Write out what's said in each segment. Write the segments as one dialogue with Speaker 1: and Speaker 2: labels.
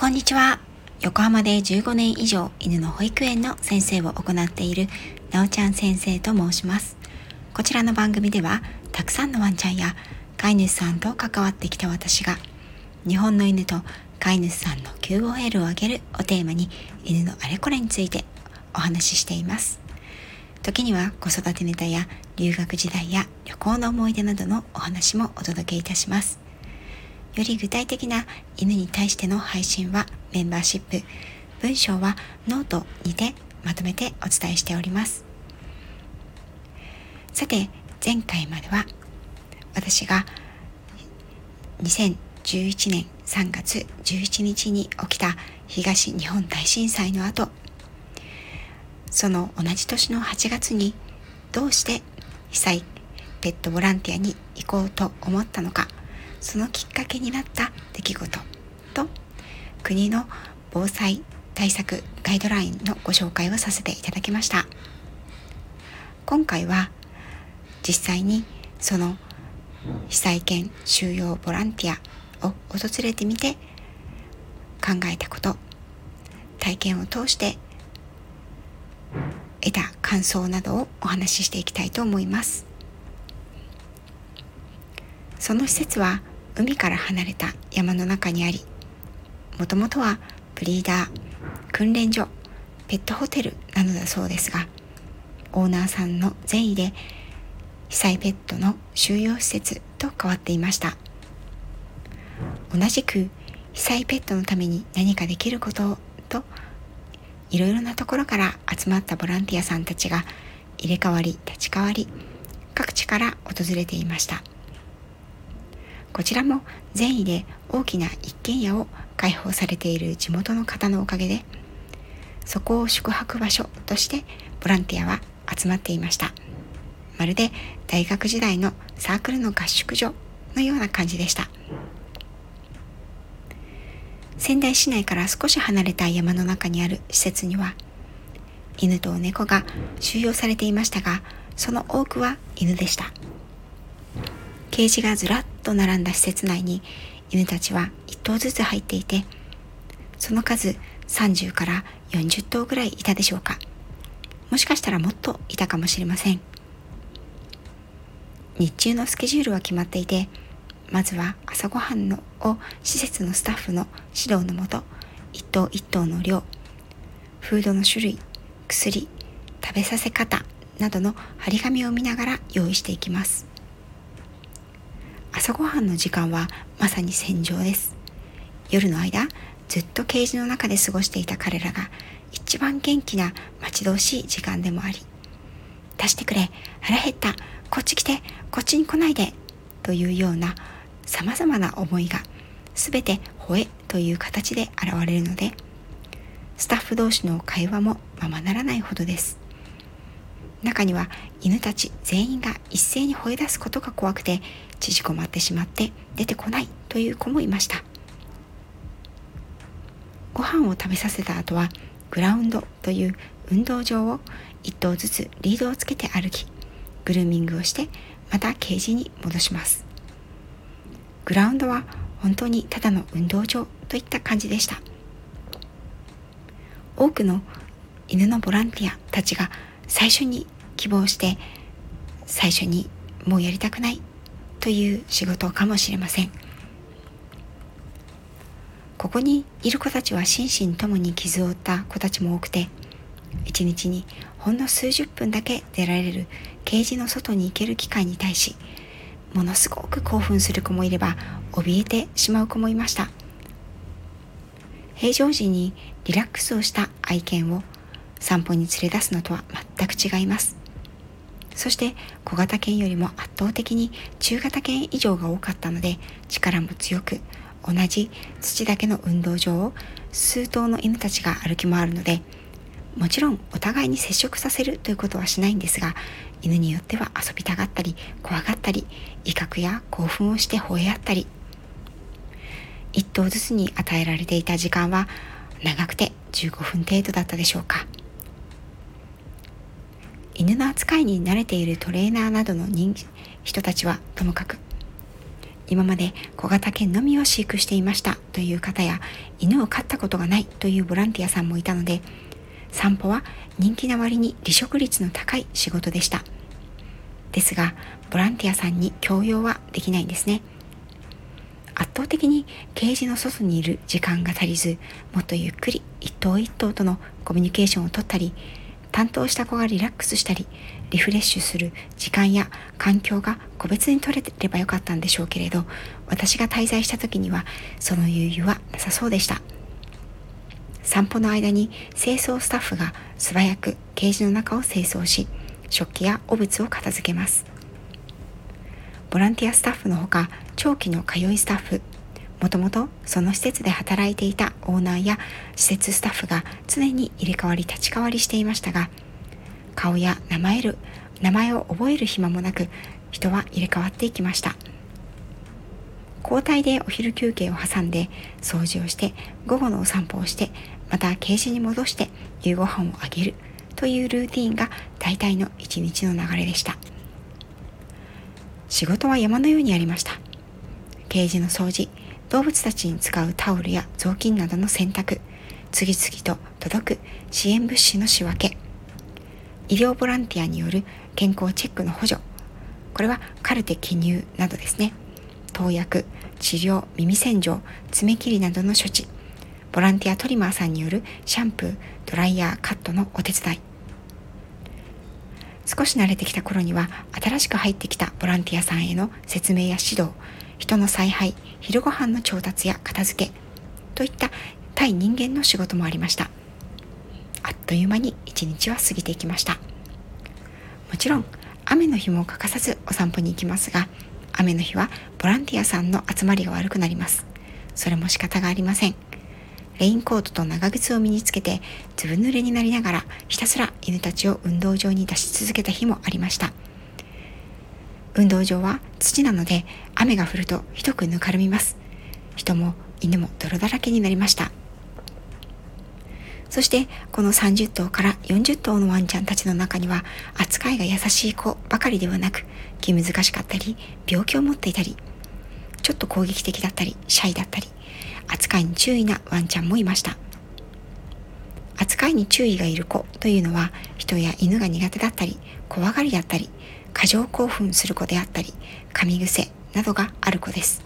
Speaker 1: こんにちは。横浜で15年以上犬の保育園の先生を行っているなおちゃん先生と申します。こちらの番組ではたくさんのワンちゃんや飼い主さんと関わってきた私が日本の犬と飼い主さんの QOL を上げるをテーマに犬のあれこれについてお話ししています。時には子育てネタや留学時代や旅行の思い出などのお話もお届けいたします。より具体的な犬に対しての配信はメンバーシップ、文章はノートにてまとめてお伝えしております。さて、前回までは私が2011年3月11日に起きた東日本大震災の後、その同じ年の8月にどうして被災ペットボランティアに行こうと思ったのか。そのきっかけになった出来事と国の防災対策ガイドラインのご紹介をさせていただきました。今回は実際にその被災犬収容ボランティアを訪れてみて考えたこと体験を通して得た感想などをお話ししていきたいと思います。その施設は海から離れた山の中にありもともとはブリーダー訓練所ペットホテルなのだそうですがオーナーさんの善意で被災ペットの収容施設と変わっていました。同じく被災ペットのために何かできることをといろいろなところから集まったボランティアさんたちが入れ替わり立ち替わり各地から訪れていました。こちらも善意で大きな一軒家を開放されている地元の方のおかげでそこを宿泊場所としてボランティアは集まっていました。まるで大学時代のサークルの合宿所のような感じでした。仙台市内から少し離れた山の中にある施設には犬と猫が収容されていましたがその多くは犬でした。ケージがずらっと並んだ施設内に犬たちは1頭ずつ入っていてその数30から40頭ぐらいいたでしょうか。もしかしたらもっといたかもしれません。日中のスケジュールは決まっていてまずは朝ごはんのを施設のスタッフの指導のもと一頭一頭の量フードの種類薬食べさせ方などの張り紙を見ながら用意していきます。朝ごはんの時間はまさに戦場です。夜の間ずっとケージの中で過ごしていた彼らが一番元気な待ち遠しい時間でもあり出してくれ腹減ったこっち来てこっちに来ないでというような様々な思いが全て吠えという形で現れるのでスタッフ同士の会話もままならないほどです。中には犬たち全員が一斉に吠え出すことが怖くて縮こまってしまって出てこないという子もいました。ご飯を食べさせた後はグラウンドという運動場を1頭ずつリードをつけて歩きグルーミングをしてまたケージに戻します。グラウンドは本当にただの運動場といった感じでした。多くの犬のボランティアたちが最初に希望して最初にもうやりたくないという仕事かもしれません。ここにいる子たちは心身ともに傷を負った子たちも多くて一日にほんの数十分だけ出られるケージの外に行ける機会に対しものすごく興奮する子もいれば怯えてしまう子もいました。平常時にリラックスをした愛犬を散歩に連れ出すのとは全く違います。そして小型犬よりも圧倒的に中型犬以上が多かったので力も強く同じ土だけの運動場を数頭の犬たちが歩き回るのでもちろんお互いに接触させるということはしないんですが犬によっては遊びたがったり怖がったり威嚇や興奮をして吠え合ったり1頭ずつに与えられていた時間は長くて15分程度だったでしょうか。犬の扱いに慣れているトレーナーなどの人人たちはともかく今まで小型犬のみを飼育していましたという方や犬を飼ったことがないというボランティアさんもいたので散歩は人気な割に離職率の高い仕事でした。ですがボランティアさんに強要はできないんですね。圧倒的にケージの外にいる時間が足りずもっとゆっくり一頭一頭とのコミュニケーションをとったり担当した子がリラックスしたりリフレッシュする時間や環境が個別に取れてればよかったんでしょうけれど私が滞在した時にはその余裕はなさそうでした。散歩の間に清掃スタッフが素早くケージの中を清掃し食器や汚物を片付けます。ボランティアスタッフのほか長期の通いスタッフもともとその施設で働いていたオーナーや施設スタッフが常に入れ替わり立ち替わりしていましたが顔や名前る名前を覚える暇もなく人は入れ替わっていきました。交代でお昼休憩を挟んで掃除をして午後のお散歩をしてまたケージに戻して夕ご飯をあげるというルーティンが大体の一日の流れでした。仕事は山のようにありました。ケージの掃除動物たちに使うタオルや雑巾などの洗濯次々と届く支援物資の仕分け。医療ボランティアによる健康チェックの補助。これはカルテ記入などですね。投薬治療耳洗浄爪切りなどの処置。ボランティアトリマーさんによるシャンプードライヤーカットのお手伝い。少し慣れてきた頃には新しく入ってきたボランティアさんへの説明や指導。人の采配昼ご飯の調達や片付けといった対人間の仕事もありました。あっという間に一日は過ぎていきました。もちろん雨の日も欠かさずお散歩に行きますが雨の日はボランティアさんの集まりが悪くなります。それも仕方がありません。レインコートと長靴を身につけてずぶ濡れになりながらひたすら犬たちを運動場に出し続けた日もありました。運動場は土なので雨が降るとひどくぬかるみます。人も犬も泥だらけになりました。そしてこの30頭から40頭のワンちゃんたちの中には扱いが優しい子ばかりではなく気難しかったり病気を持っていたりちょっと攻撃的だったりシャイだったり扱いに注意なワンちゃんもいました。扱いに注意がいる子というのは人や犬が苦手だったり怖がりだったり過剰興奮する子であったり噛み癖などがある子です。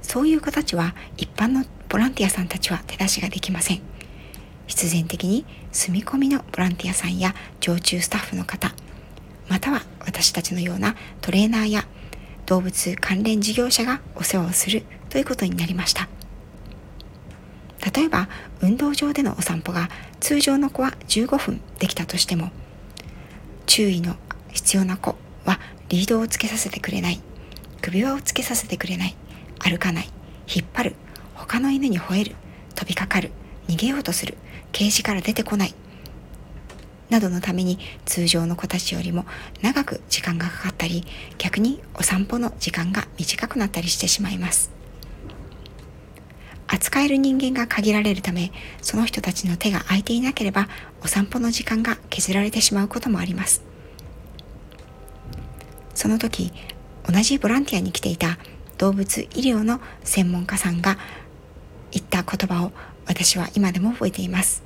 Speaker 1: そういう子たちは一般のボランティアさんたちは手出しができません。必然的に住み込みのボランティアさんや常駐スタッフの方または私たちのようなトレーナーや動物関連事業者がお世話をするということになりました。例えば運動場でのお散歩が通常の子は15分できたとしても注意の必要な子はリードをつけさせてくれない。首輪をつけさせてくれない。歩かない。引っ張る。他の犬に吠える。飛びかかる。逃げようとする。ケージから出てこない。などのために通常の子たちよりも長く時間がかかったり逆にお散歩の時間が短くなったりしてしまいます。扱える人間が限られるためその人たちの手が空いていなければお散歩の時間が削られてしまうこともあります。その時同じボランティアに来ていた動物医療の専門家さんが言った言葉を私は今でも覚えています。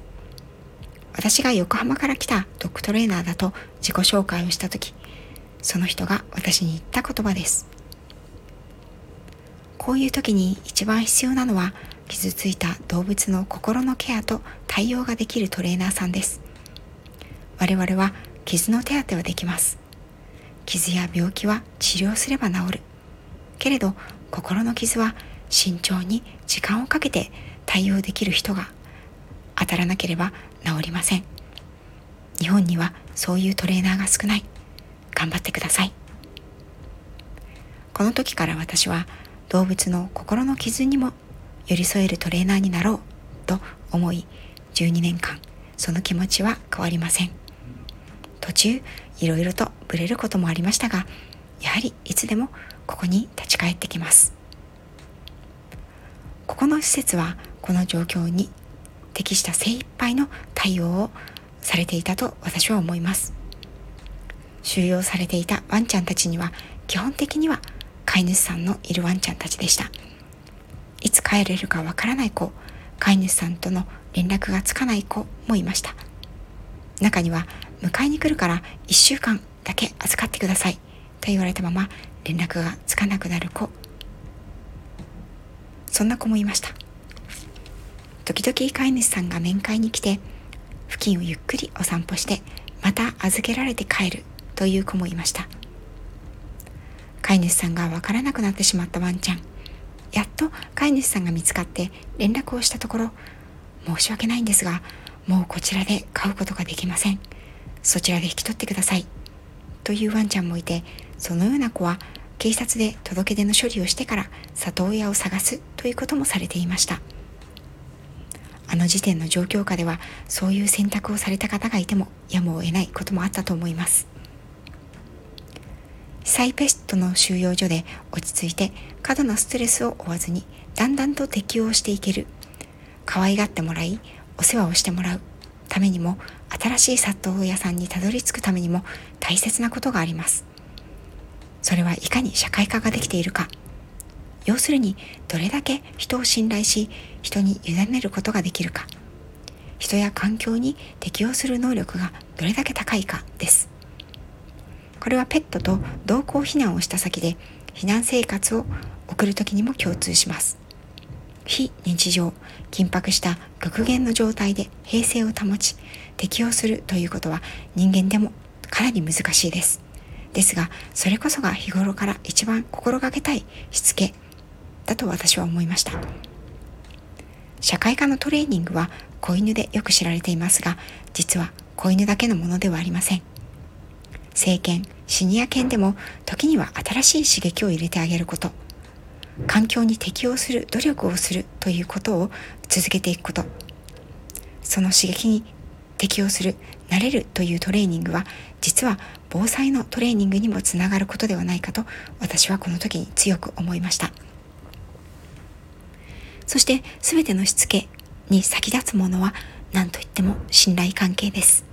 Speaker 1: 私が横浜から来たドッグトレーナーだと自己紹介をした時その人が私に言った言葉です。こういう時に一番必要なのは傷ついた動物の心のケアと対応ができるトレーナーさんです。我々は傷の手当てはできます。傷や病気は治療すれば治る。けれど心の傷は慎重に時間をかけて対応できる人が当たらなければ治りません。日本にはそういうトレーナーが少ない。頑張ってください。この時から私は動物の心の傷にも寄り添えるトレーナーになろうと思い12年間その気持ちは変わりません。途中いろいろとブレることもありましたがやはりいつでもここに立ち返ってきます。ここの施設はこの状況に適した精一杯の対応をされていたと私は思います。収容されていたワンちゃんたちには基本的には飼い主さんのいるワンちゃんたちでした。いつ帰れるかわからない子飼い主さんとの連絡がつかない子もいました。中には迎えに来るから1週間だけ預かってくださいと言われたまま連絡がつかなくなる子。そんな子もいました。時々飼い主さんが面会に来て付近をゆっくりお散歩してまた預けられて帰るという子もいました。飼い主さんがわからなくなってしまったワンちゃん。やっと飼い主さんが見つかって連絡をしたところ申し訳ないんですがもうこちらで飼うことができません。そちらで引き取ってください。というワンちゃんもいてそのような子は警察で届け出の処理をしてから里親を探すということもされていました。あの時点の状況下ではそういう選択をされた方がいてもやむを得ないこともあったと思います。サイペストの収容所で落ち着いて過度なストレスを負わずにだんだんと適応していける。可愛がってもらいお世話をしてもらう。ためにも新しい里親さんにたどり着くためにも大切なことがあります。それはいかに社会化ができているか。要するにどれだけ人を信頼し人に委ねることができるか。人や環境に適応する能力がどれだけ高いかです。これはペットと同行避難をした先で避難生活を送る時にも共通します。非日常緊迫した極限の状態で平静を保ち適応するということは人間でもかなり難しいです。ですがそれこそが日頃から一番心がけたいしつけだと私は思いました。社会科のトレーニングは子犬でよく知られていますが実は子犬だけのものではありません。成犬シニア犬でも時には新しい刺激を入れてあげること。環境に適応する努力をするということを続けていくこと。その刺激に適応する慣れるというトレーニングは実は防災のトレーニングにもつながることではないかと私はこの時に強く思いました。そして全てのしつけに先立つものは何といっても信頼関係です。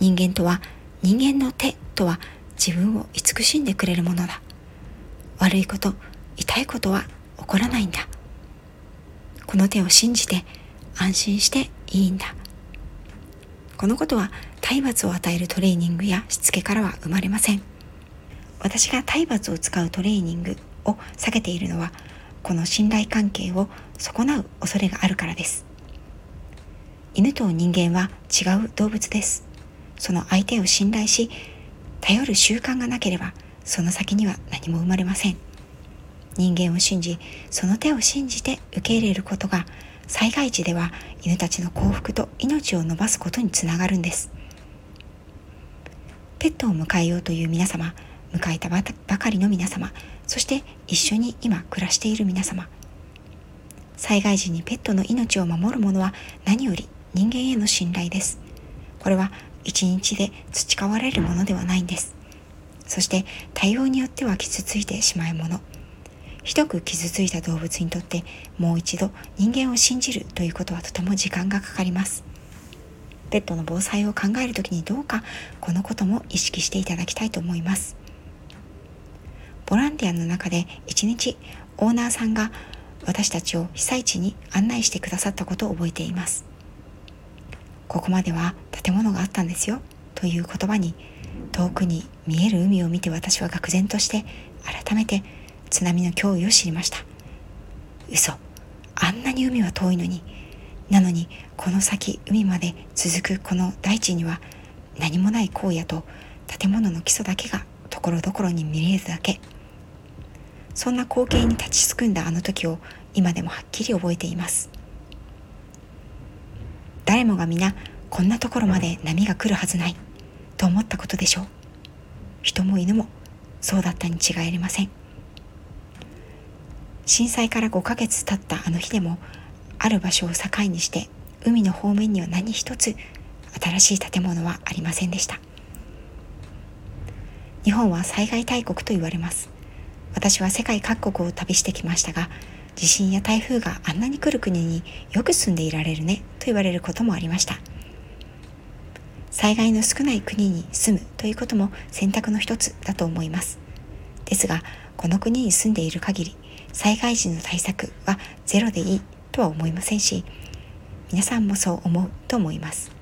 Speaker 1: 人間とは人間の手とは自分を慈しんでくれるものだ。悪いこと痛いことは起こらないんだ。この手を信じて安心していいんだ。このことは体罰を与えるトレーニングやしつけからは生まれません。私が体罰を使うトレーニングを避けているのはこの信頼関係を損なう恐れがあるからです。犬と人間は違う動物です。その相手を信頼し頼る習慣がなければその先には何も生まれません。人間を信じその手を信じて受け入れることが災害時では犬たちの幸福と命を伸ばすことにつながるんです。ペットを迎えようという皆様迎えたばかりの皆様そして一緒に今暮らしている皆様。災害時にペットの命を守るものは何より人間への信頼です。これは一日で培われるものではないんです。そして対応によっては傷ついてしまうもの。ひどく傷ついた動物にとってもう一度人間を信じるということはとても時間がかかります。ペットの防災を考える時にどうかこのことも意識していただきたいと思います。ボランティアの中で一日オーナーさんが私たちを被災地に案内してくださったことを覚えています。ここまでは建物があったんですよという言葉に遠くに見える海を見て私は愕然として改めて津波の脅威を知りました。嘘。あんなに海は遠いのに。なのにこの先海まで続くこの大地には何もない荒野と建物の基礎だけがところどころに見えるだけ。そんな光景に立ちすくんだあの時を今でもはっきり覚えています。誰もが皆こんなところまで波が来るはずないと思ったことでしょう。人も犬もそうだったに違いありません。震災から5ヶ月経ったあの日でもある場所を境にして海の方面には何一つ新しい建物はありませんでした。日本は災害大国と言われます。私は世界各国を旅してきましたが地震や台風があんなに来る国によく住んでいられるねと言われることもありました。災害の少ない国に住むということも選択の一つだと思います。ですがこの国に住んでいる限り災害時の対策はゼロでいいとは思いませんし皆さんもそう思うと思います。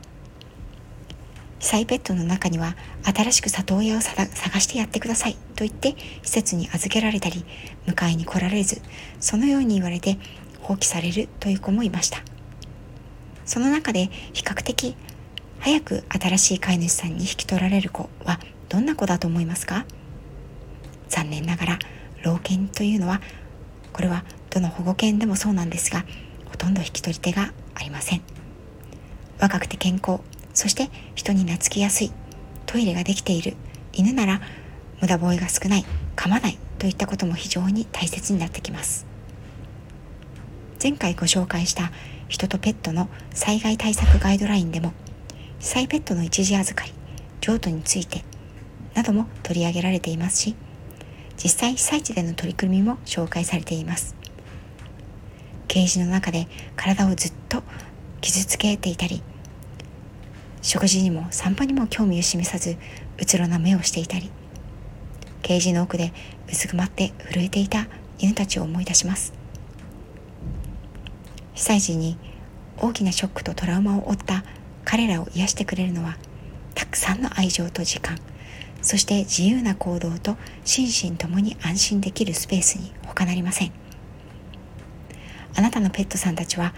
Speaker 1: 被災ペットの中には新しく里親を探してやってくださいと言って施設に預けられたり迎えに来られずそのように言われて放棄されるという子もいました。その中で比較的早く新しい飼い主さんに引き取られる子はどんな子だと思いますか？残念ながら老犬というのはこれはどの保護犬でもそうなんですがほとんど引き取り手がありません。若くて健康そして人に懐きやすいトイレができている犬なら無駄吠えが少ない噛まないといったことも非常に大切になってきます。前回ご紹介した人とペットの災害対策ガイドラインでも被災ペットの一時預かり譲渡についてなども取り上げられていますし実際被災地での取り組みも紹介されています。ケージの中で体をずっと傷つけていたり食事にも散歩にも興味を示さずうつろな目をしていたりケージの奥でうずくまって震えていた犬たちを思い出します。被災時に大きなショックとトラウマを負った彼らを癒してくれるのはたくさんの愛情と時間。そして自由な行動と心身ともに安心できるスペースに他なりません。あなたのペットさんたちは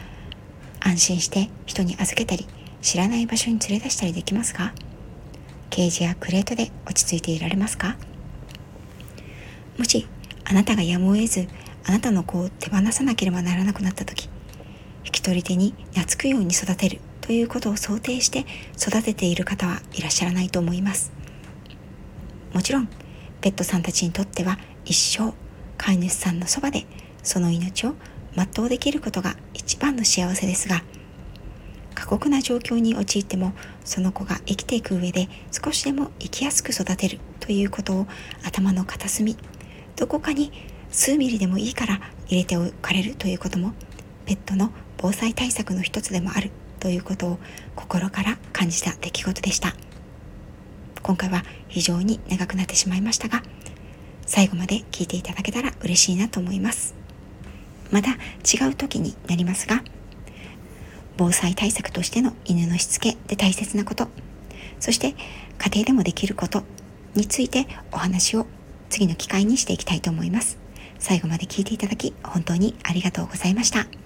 Speaker 1: 安心して人に預けたり知らない場所に連れ出したりできますか？ケージやクレートで落ち着いていられますか？もしあなたがやむを得ずあなたの子を手放さなければならなくなった時引き取り手に懐くように育てるということを想定して育てている方はいらっしゃらないと思います。もちろんペットさんたちにとっては一生飼い主さんのそばでその命を全うできることが一番の幸せですが過酷な状況に陥ってもその子が生きていく上で少しでも生きやすく育てるということを頭の片隅どこかに数ミリでもいいから入れておかれるということもペットの防災対策の一つでもあるということを心から感じた出来事でした。今回は非常に長くなってしまいましたが最後まで聞いていただけたら嬉しいなと思いますまた違う時になりますが防災対策としての犬のしつけで大切なことそして家庭でもできることについてお話を次の機会にしていきたいと思います最後まで聞いていただき本当にありがとうございました。